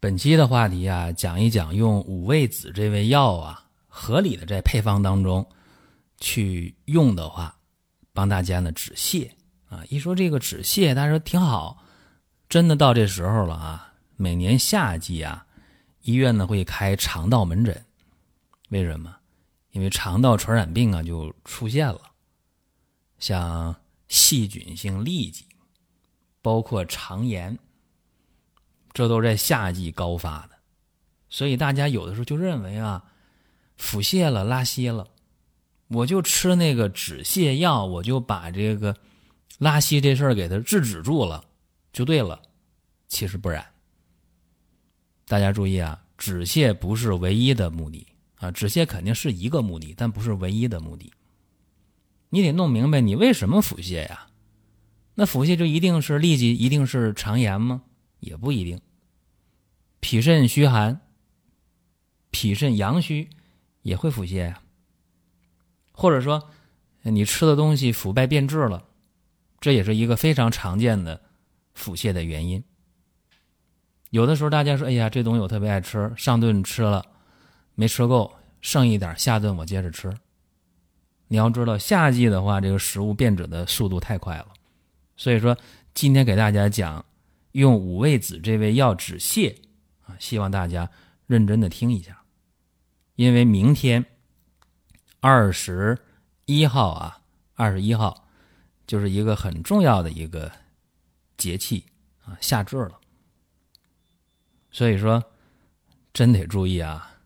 本期的话题啊，讲一讲用五味子这味药啊，合理的在配方当中去用的话，帮大家呢止泻啊。一说这个止泻，大家说挺好，真的到这时候了啊。每年夏季啊，医院呢会开肠道门诊，为什么？因为肠道传染病啊就出现了，像细菌性痢疾，包括肠炎。这都是在夏季高发的，所以大家有的时候就认为啊，腹泻了、拉稀了，我就吃那个止泻药，我就把这个拉稀这事儿给它制止住了，就对了。其实不然，大家注意啊，止泻不是唯一的目的啊，止泻肯定是一个目的，但不是唯一的目的。你得弄明白你为什么腹泻呀？那腹泻就一定是痢疾，一定是肠炎吗？也不一定。脾肾虚寒，脾肾阳虚也会腹泻呀。或者说，你吃的东西腐败变质了，这也是一个非常常见的腹泻的原因。有的时候大家说：“哎呀，这东西我特别爱吃，上顿吃了没吃够，剩一点，下顿我接着吃。”你要知道，夏季的话，这个食物变质的速度太快了。所以说，今天给大家讲用五味子这味药止泻。啊，希望大家认真的听一下，因为明天二十一号啊，二十一号就是一个很重要的一个节气啊，夏至了，所以说真得注意啊。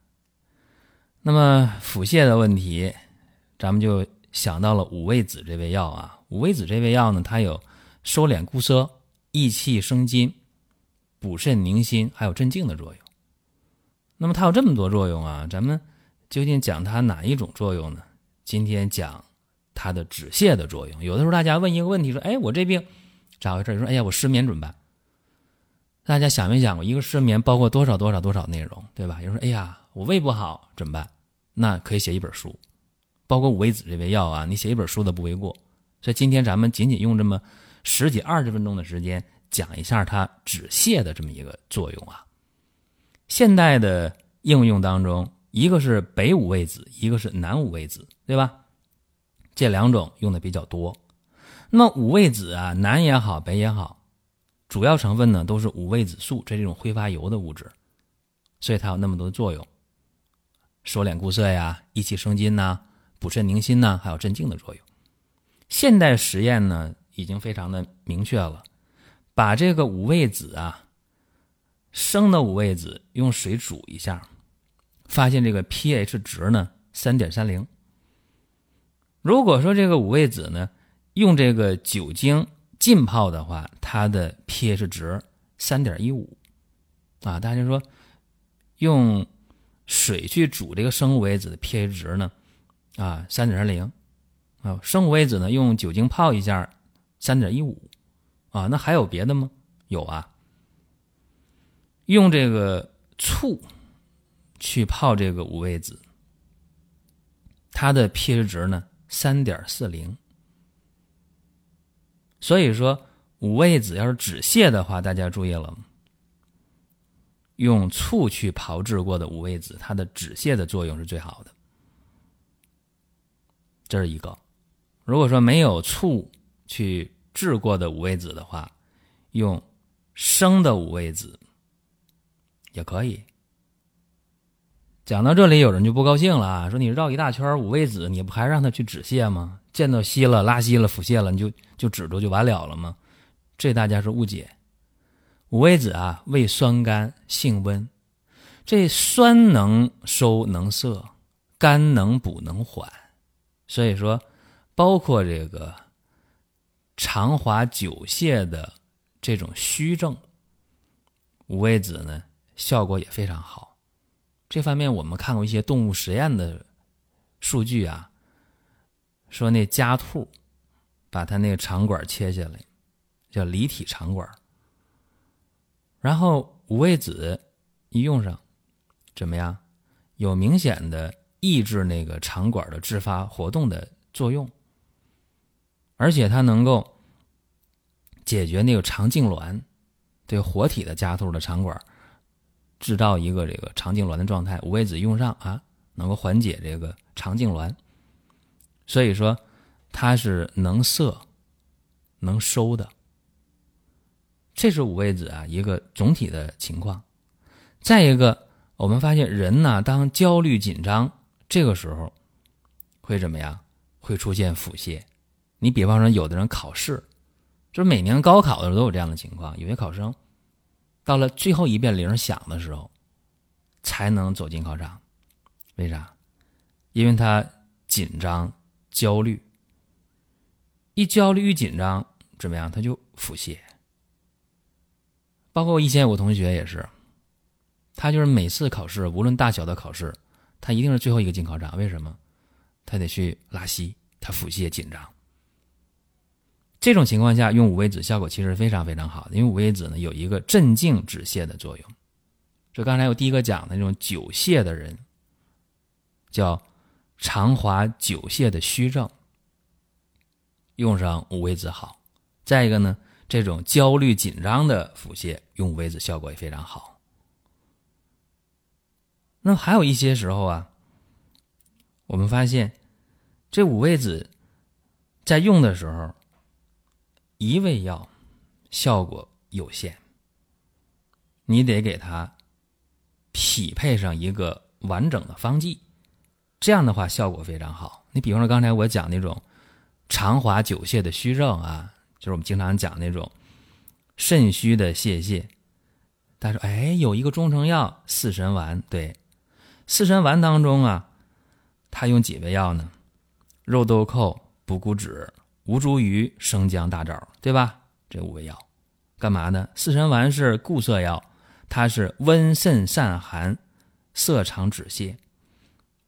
那么腹泻的问题，咱们就想到了五味子这味药啊。五味子这味药呢，它有收敛固涩、益气生津。补肾宁心，还有镇静的作用。那么它有这么多作用啊，咱们究竟讲它哪一种作用呢？今天讲它的止泻的作用。有的时候大家问一个问题说：“哎，我这病咋回事？”说：“哎呀，我失眠怎么办？”大家想没想过，一个失眠包括多少多少多少内容，对吧？有人说：“哎呀，我胃不好怎么办？”那可以写一本书，包括五味子这味药啊，你写一本书都不为过。所以今天咱们仅仅用这么十几二十分钟的时间。讲一下它止泻的这么一个作用啊。现代的应用当中，一个是北五味子，一个是南五味子，对吧？这两种用的比较多。那么五味子啊，南也好，北也好，主要成分呢都是五味子素，这这种挥发油的物质，所以它有那么多作用，收敛固涩呀，益气生津呐，补肾宁心呐，还有镇静的作用。现代实验呢，已经非常的明确了。把这个五味子啊，生的五味子用水煮一下，发现这个 pH 值呢三点三零。如果说这个五味子呢用这个酒精浸泡的话，它的 pH 值三点一五。啊，大家说用水去煮这个生五味子的 pH 值呢，啊三点三零。啊，生五味子呢用酒精泡一下，三点一五。啊，那还有别的吗？有啊，用这个醋去泡这个五味子，它的 pH 值呢三点四零。所以说五味子要是止泻的话，大家注意了，用醋去炮制过的五味子，它的止泻的作用是最好的。这是一个。如果说没有醋去。制过的五味子的话，用生的五味子也可以。讲到这里，有人就不高兴了啊，说你绕一大圈五味子，你不还让他去止泻吗？见到稀了、拉稀了、腹泻了，你就就止住就完了了吗？这大家是误解。五味子啊，味酸甘，性温，这酸能收能涩，甘能补能缓，所以说，包括这个。肠滑久泻的这种虚症，五味子呢效果也非常好。这方面我们看过一些动物实验的数据啊，说那家兔把它那个肠管切下来，叫离体肠管，然后五味子一用上，怎么样？有明显的抑制那个肠管的自发活动的作用，而且它能够解决那个肠痉挛，对活体的家兔的肠管。制造一个这个肠痉挛的状态，五味子用上啊，能够缓解这个肠痉挛。所以说，它是能涩、能收的。这是五味子啊一个总体的情况。再一个，我们发现人呢，当焦虑紧张这个时候，会怎么样？会出现腹泻。你比方说，有的人考试，就是每年高考的时候都有这样的情况，有些考生。到了最后一遍铃响的时候，才能走进考场。为啥？因为他紧张、焦虑。一焦虑、一紧张，怎么样？他就腹泻。包括我以前有个同学也是，他就是每次考试，无论大小的考试，他一定是最后一个进考场。为什么？他得去拉稀，他腹泻、紧张。这种情况下用五味子效果其实非常非常好，因为五味子呢有一个镇静止泻的作用。就刚才我第一个讲的那种久泻的人，叫肠滑久泻的虚症，用上五味子好。再一个呢，这种焦虑紧张的腹泻用五味子效果也非常好。那还有一些时候啊，我们发现这五味子在用的时候。一味药效果有限，你得给它匹配上一个完整的方剂，这样的话效果非常好。你比方说刚才我讲那种肠滑久泻的虚症啊，就是我们经常讲那种肾虚的泄泻。他说：“哎，有一个中成药四神丸，对，四神丸当中啊，他用几味药呢？肉豆蔻、补骨脂。”吴茱萸、生姜、大枣，对吧？这五味药，干嘛呢？四神丸是固涩药，它是温肾散寒、涩肠止泻。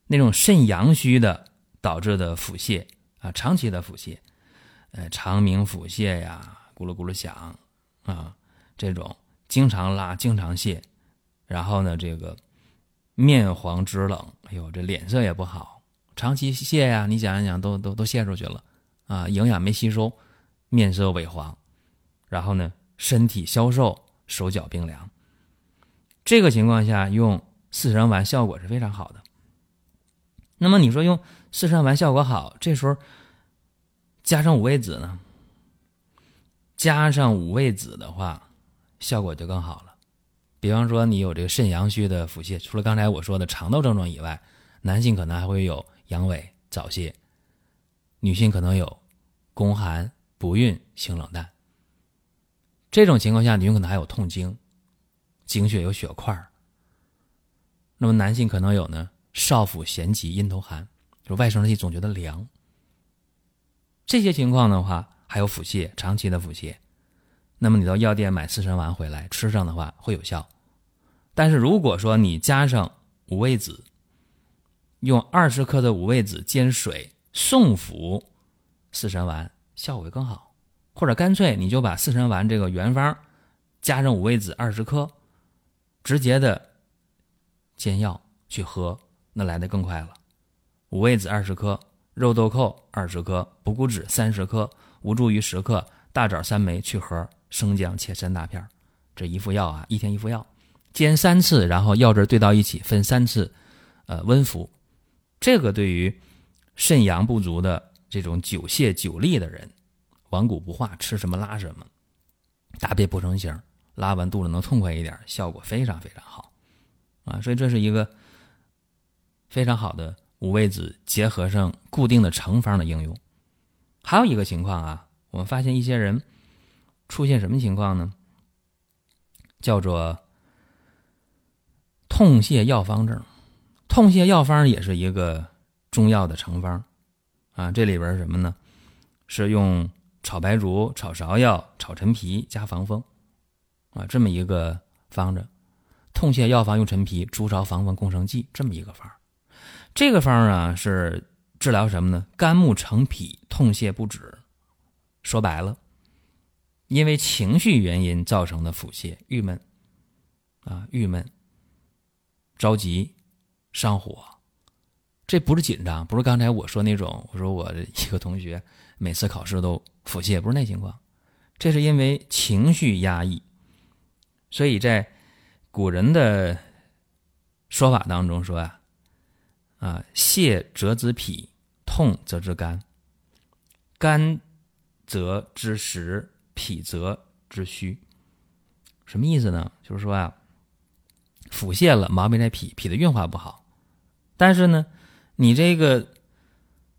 那种肾阳虚的导致的腹泻啊，长期的腹泻，呃，肠鸣腹泻呀，咕噜咕噜响啊，这种经常拉、经常泻，然后呢，这个面黄肢冷，哎呦，这脸色也不好，长期泻呀，你想一想，都都都泻出去了。啊，营养没吸收，面色萎黄，然后呢，身体消瘦，手脚冰凉。这个情况下用四神丸效果是非常好的。那么你说用四神丸效果好，这时候加上五味子呢？加上五味子的话，效果就更好了。比方说你有这个肾阳虚的腹泻，除了刚才我说的肠道症状以外，男性可能还会有阳痿、早泄。女性可能有宫寒、不孕、性冷淡，这种情况下，女性可能还有痛经、经血有血块那么男性可能有呢，少腹咸急、阴头寒，就外生殖器总觉得凉。这些情况的话，还有腹泻，长期的腹泻，那么你到药店买四神丸回来吃上的话会有效。但是如果说你加上五味子，用二十克的五味子煎水。送服四神丸效果更好，或者干脆你就把四神丸这个原方加上五味子二十克，直接的煎药去喝，那来的更快了。五味子二十克，肉豆蔻二十克，补骨脂三十克，吴茱萸十克，大枣三枚去核，生姜切三大片这一副药啊，一天一副药，煎三次，然后药汁兑到一起，分三次，呃，温服。这个对于。肾阳不足的这种久泻久痢的人，顽固不化，吃什么拉什么，大便不成形，拉完肚子能痛快一点，效果非常非常好，啊，所以这是一个非常好的五味子结合上固定的成方的应用。还有一个情况啊，我们发现一些人出现什么情况呢？叫做痛泻药方症，痛泻药方也是一个。中药的成方，啊，这里边是什么呢？是用炒白术、炒芍药、炒陈皮加防风，啊，这么一个方子。痛泻药方用陈皮、猪芍、防风、共生剂这么一个方这个方啊是治疗什么呢？肝木成脾，痛泻不止。说白了，因为情绪原因造成的腹泻、郁闷啊，郁闷、着急、上火，这不是紧张，不是刚才我说那种。我说我一个同学每次考试都腹泻，不是那情况，这是因为情绪压抑，所以在。古人的说法当中说啊，啊，泻则之脾，痛则之肝，肝则之实，脾则之虚。什么意思呢？就是说啊，腹泻了，毛病在脾，脾的运化不好。但是呢，你这个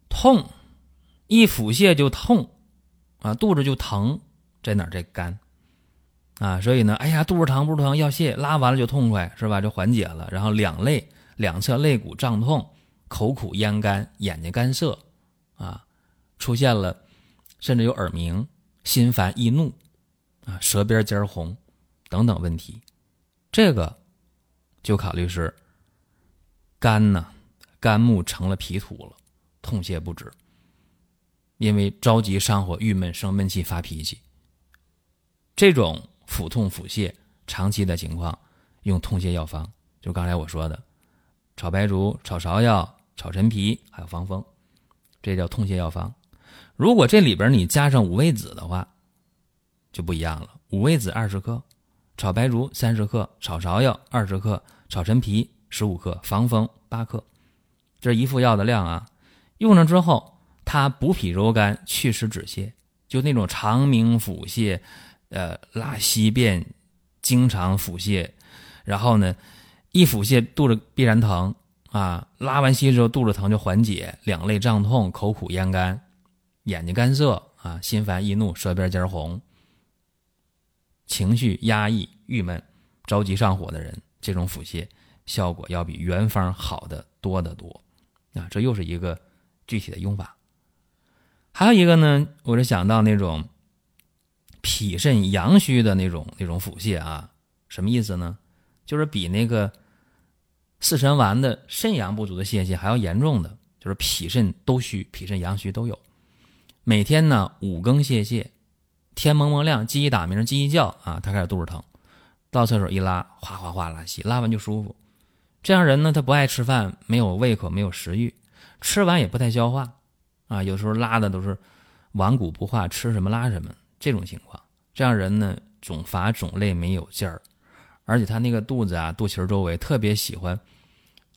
痛，一腹泻就痛啊，肚子就疼，在哪儿？在肝。啊，所以呢，哎呀，肚子疼不疼？要泻，拉完了就痛快，是吧？就缓解了。然后两肋两侧肋骨胀痛，口苦咽干，眼睛干涩，啊，出现了，甚至有耳鸣、心烦易怒，啊，舌边尖红，等等问题，这个就考虑是肝呢，肝木成了脾土了，痛泻不止，因为着急上火、郁闷、生闷气、发脾气，这种。腹痛、腹泻，长期的情况，用痛泻药方，就刚才我说的，炒白术、炒芍药、炒陈皮，还有防风，这叫痛泻药方。如果这里边你加上五味子的话，就不一样了。五味子二十克，炒白术三十克，炒芍药二十克，炒陈皮十五克，防风八克，这一副药的量啊。用上之后，它补脾柔肝、祛湿止泻，就那种肠鸣腹泻。呃，拉稀便，经常腹泻，然后呢，一腹泻肚子必然疼啊。拉完稀之后肚子疼就缓解，两肋胀痛，口苦咽干，眼睛干涩啊，心烦易怒，舌边尖红，情绪压抑、郁闷、着急上火的人，这种腹泻效果要比原方好的多得多啊。这又是一个具体的用法。还有一个呢，我是想到那种。脾肾阳虚的那种那种腹泻啊，什么意思呢？就是比那个四神丸的肾阳不足的泄泻还要严重的，就是脾肾都虚，脾肾阳虚都有。每天呢五更泄泻，天蒙蒙亮，鸡一打鸣，鸡一叫啊，他开始肚子疼，到厕所一拉，哗哗哗拉稀，拉完就舒服。这样人呢，他不爱吃饭，没有胃口，没有食欲，吃完也不太消化啊，有时候拉的都是顽固不化，吃什么拉什么。这种情况，这样人呢总乏总累没有劲儿，而且他那个肚子啊肚脐周围特别喜欢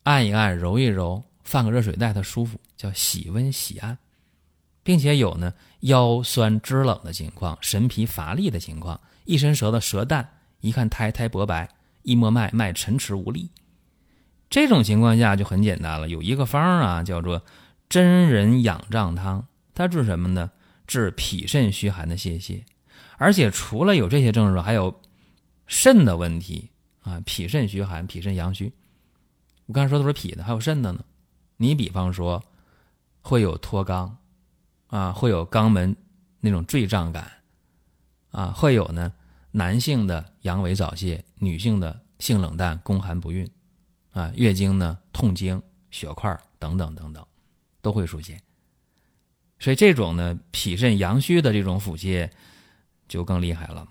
按一按揉一揉，放个热水袋他舒服，叫喜温喜按，并且有呢腰酸肢冷的情况，神疲乏力的情况，一伸舌头舌淡，一看苔苔薄白，一摸脉脉沉迟无力，这种情况下就很简单了，有一个方啊叫做真人养胀汤，它治什么呢？治脾肾虚寒的泄泻，而且除了有这些症状，还有肾的问题啊，脾肾虚寒、脾肾阳虚。我刚才说都是脾的，还有肾的呢。你比方说会有脱肛啊，会有肛门那种坠胀感啊，会有呢男性的阳痿早泄，女性的性冷淡、宫寒不孕啊，月经呢痛经、血块等等等等都会出现。所以这种呢，脾肾阳虚的这种腹泻就更厉害了。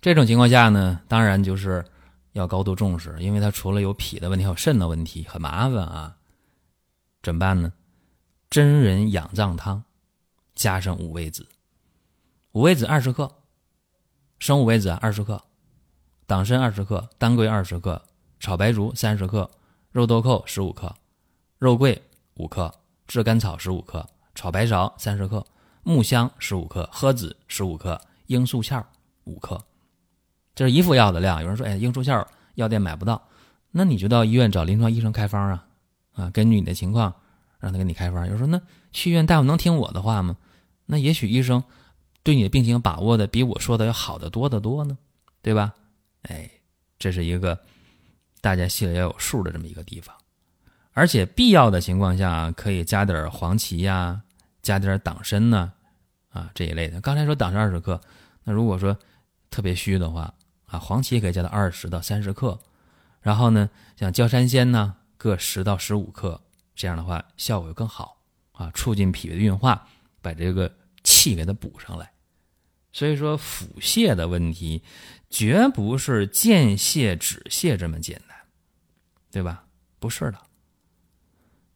这种情况下呢，当然就是要高度重视，因为它除了有脾的问题，还有肾的问题，很麻烦啊。怎么办呢？真人养脏汤加上五味子，五味子二十克，生五味子二十克，党参二十克，当归二十克，炒白术三十克，肉豆蔻十五克，肉桂五克，炙甘草十五克。炒白芍三十克，木香十五克，诃子十五克，罂粟壳五克，这是一副药的量。有人说：“哎，罂粟壳药店买不到，那你就到医院找临床医生开方啊，啊，根据你的情况让他给你开方。”有人说：“那去医院大夫能听我的话吗？那也许医生对你的病情把握的比我说的要好得多得多呢，对吧？”哎，这是一个大家心里要有数的这么一个地方，而且必要的情况下可以加点黄芪呀。加点党参呢，啊这一类的。刚才说党参二十克，那如果说特别虚的话啊，黄芪可以加到二十到三十克，然后呢，像焦山仙呢，各十到十五克，这样的话效果更好啊，促进脾胃的运化，把这个气给它补上来。所以说，腹泻的问题绝不是见泻止泻这么简单，对吧？不是的，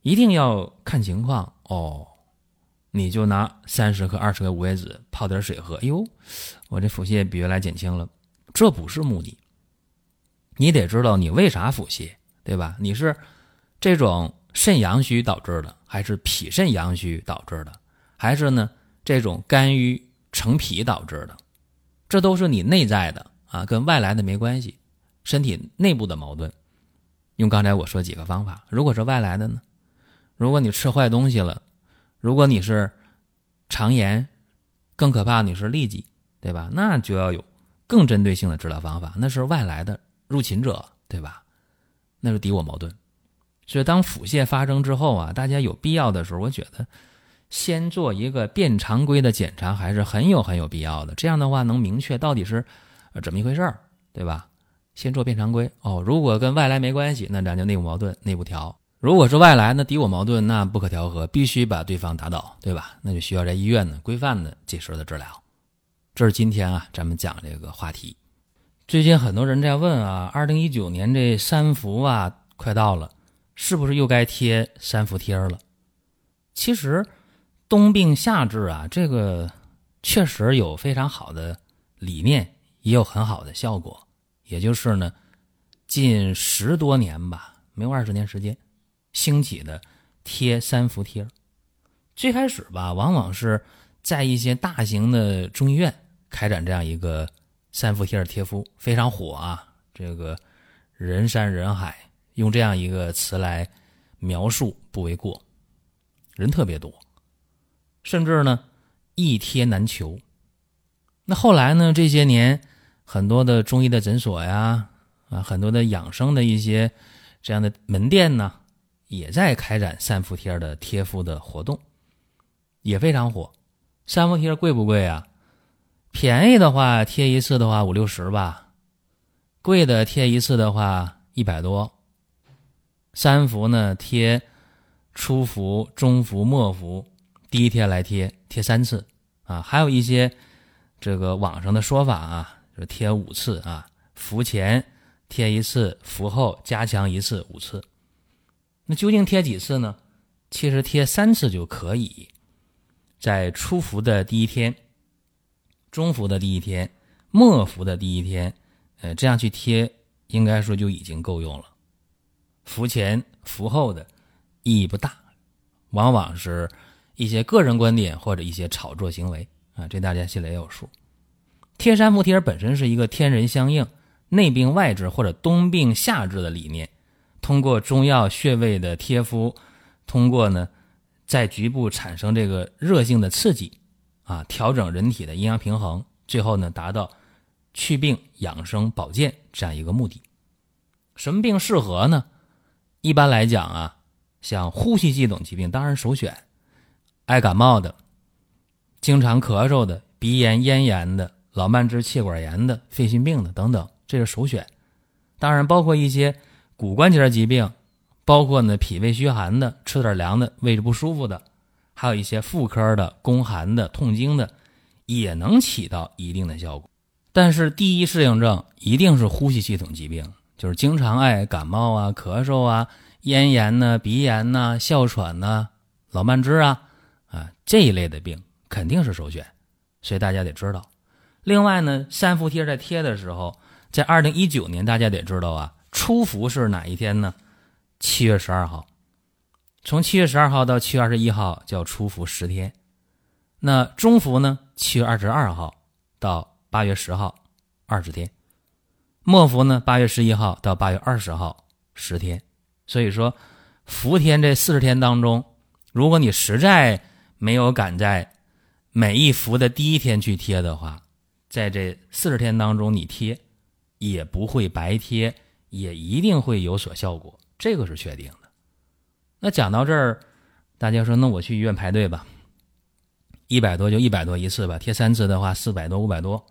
一定要看情况哦。你就拿三十克、二十克五味子泡点水喝，哎呦，我这腹泻比原来减轻了。这不是目的，你得知道你为啥腹泻，对吧？你是这种肾阳虚导致的，还是脾肾阳虚导致的，还是呢这种肝郁成脾导致的？这都是你内在的啊，跟外来的没关系，身体内部的矛盾。用刚才我说几个方法，如果是外来的呢？如果你吃坏东西了。如果你是肠炎，更可怕，你是痢疾，对吧？那就要有更针对性的治疗方法。那是外来的入侵者，对吧？那是敌我矛盾。所以，当腹泻发生之后啊，大家有必要的时候，我觉得先做一个便常规的检查，还是很有很有必要的。这样的话，能明确到底是怎么一回事儿，对吧？先做便常规哦。如果跟外来没关系，那咱就内部矛盾，内部调。如果是外来，那敌我矛盾，那不可调和，必须把对方打倒，对吧？那就需要在医院呢规范的及时的治疗。这是今天啊，咱们讲这个话题。最近很多人在问啊，二零一九年这三伏啊快到了，是不是又该贴三伏贴了？其实冬病夏治啊，这个确实有非常好的理念，也有很好的效果。也就是呢，近十多年吧，没有二十年时间。兴起的贴三伏贴，最开始吧，往往是在一些大型的中医院开展这样一个三伏贴贴敷，非常火啊！这个人山人海，用这样一个词来描述不为过，人特别多，甚至呢一贴难求。那后来呢，这些年很多的中医的诊所呀，啊，很多的养生的一些这样的门店呢。也在开展三伏贴的贴敷的活动，也非常火。三伏贴贵不贵啊？便宜的话贴一次的话五六十吧，贵的贴一次的话一百多。三伏呢贴初伏、中伏、末伏，第一天来贴贴三次啊。还有一些这个网上的说法啊，贴五次啊，服前贴一次，服后加强一次，五次。那究竟贴几次呢？其实贴三次就可以，在初伏的第一天、中伏的第一天、末伏的第一天，呃，这样去贴，应该说就已经够用了。服前、服后的意义不大，往往是一些个人观点或者一些炒作行为啊，这大家心里也有数。贴三伏贴本身是一个天人相应、内病外治或者冬病夏治的理念。通过中药穴位的贴敷，通过呢，在局部产生这个热性的刺激，啊，调整人体的阴阳平衡，最后呢，达到祛病养生保健这样一个目的。什么病适合呢？一般来讲啊，像呼吸系统疾病当然首选，爱感冒的、经常咳嗽的、鼻炎、咽炎的、老慢支、气管炎的、肺心病的等等，这是首选。当然包括一些。骨关节疾病，包括呢脾胃虚寒的、吃点凉的、胃着不舒服的，还有一些妇科的、宫寒的、痛经的，也能起到一定的效果。但是第一适应症一定是呼吸系统疾病，就是经常爱感冒啊、咳嗽啊、咽炎呢、鼻炎呐、哮喘呐、老慢支啊啊这一类的病肯定是首选。所以大家得知道。另外呢，三伏贴在贴的时候，在二零一九年大家得知道啊。初伏是哪一天呢？七月十二号，从七月十二号到七月二十一号叫初伏十天。那中伏呢？七月二十二号到八月十号，二十天。末伏呢？八月十一号到八月二十号，十天。所以说，伏天这四十天当中，如果你实在没有赶在每一伏的第一天去贴的话，在这四十天当中你贴也不会白贴。也一定会有所效果，这个是确定的。那讲到这儿，大家说，那我去医院排队吧，一百多就一百多一次吧，贴三次的话四百多五百多。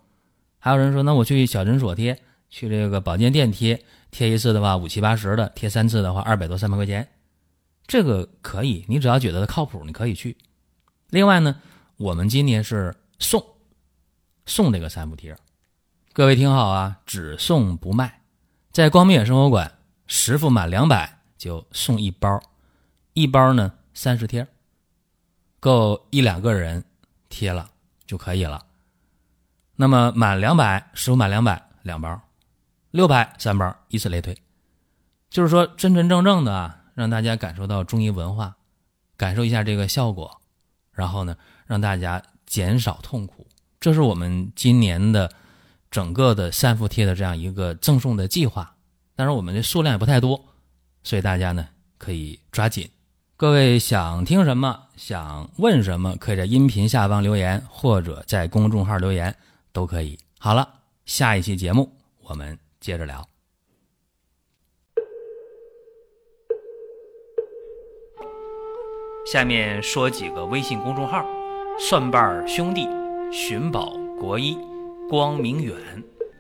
还有人说，那我去小诊所贴，去这个保健店贴，贴一次的话五七八十的，贴三次的话二百多三百块钱，这个可以，你只要觉得靠谱，你可以去。另外呢，我们今年是送送这个三伏贴，各位听好啊，只送不卖，在光明远生活馆十副满两百就送一包，一包呢三十贴，够一两个人贴了就可以了。那么满两百，十副满两百两包，六百三包，以此类推，就是说真真正正的啊，让大家感受到中医文化，感受一下这个效果，然后呢，让大家减少痛苦，这是我们今年的整个的三伏贴的这样一个赠送的计划。但是，我们的数量也不太多，所以大家呢可以抓紧。各位想听什么，想问什么，可以在音频下方留言，或者在公众号留言。都可以。好了，下一期节目我们接着聊。下面说几个微信公众号：蒜瓣兄弟、寻宝国医、光明远。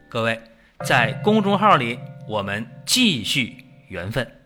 各位在公众号里，我们继续缘分。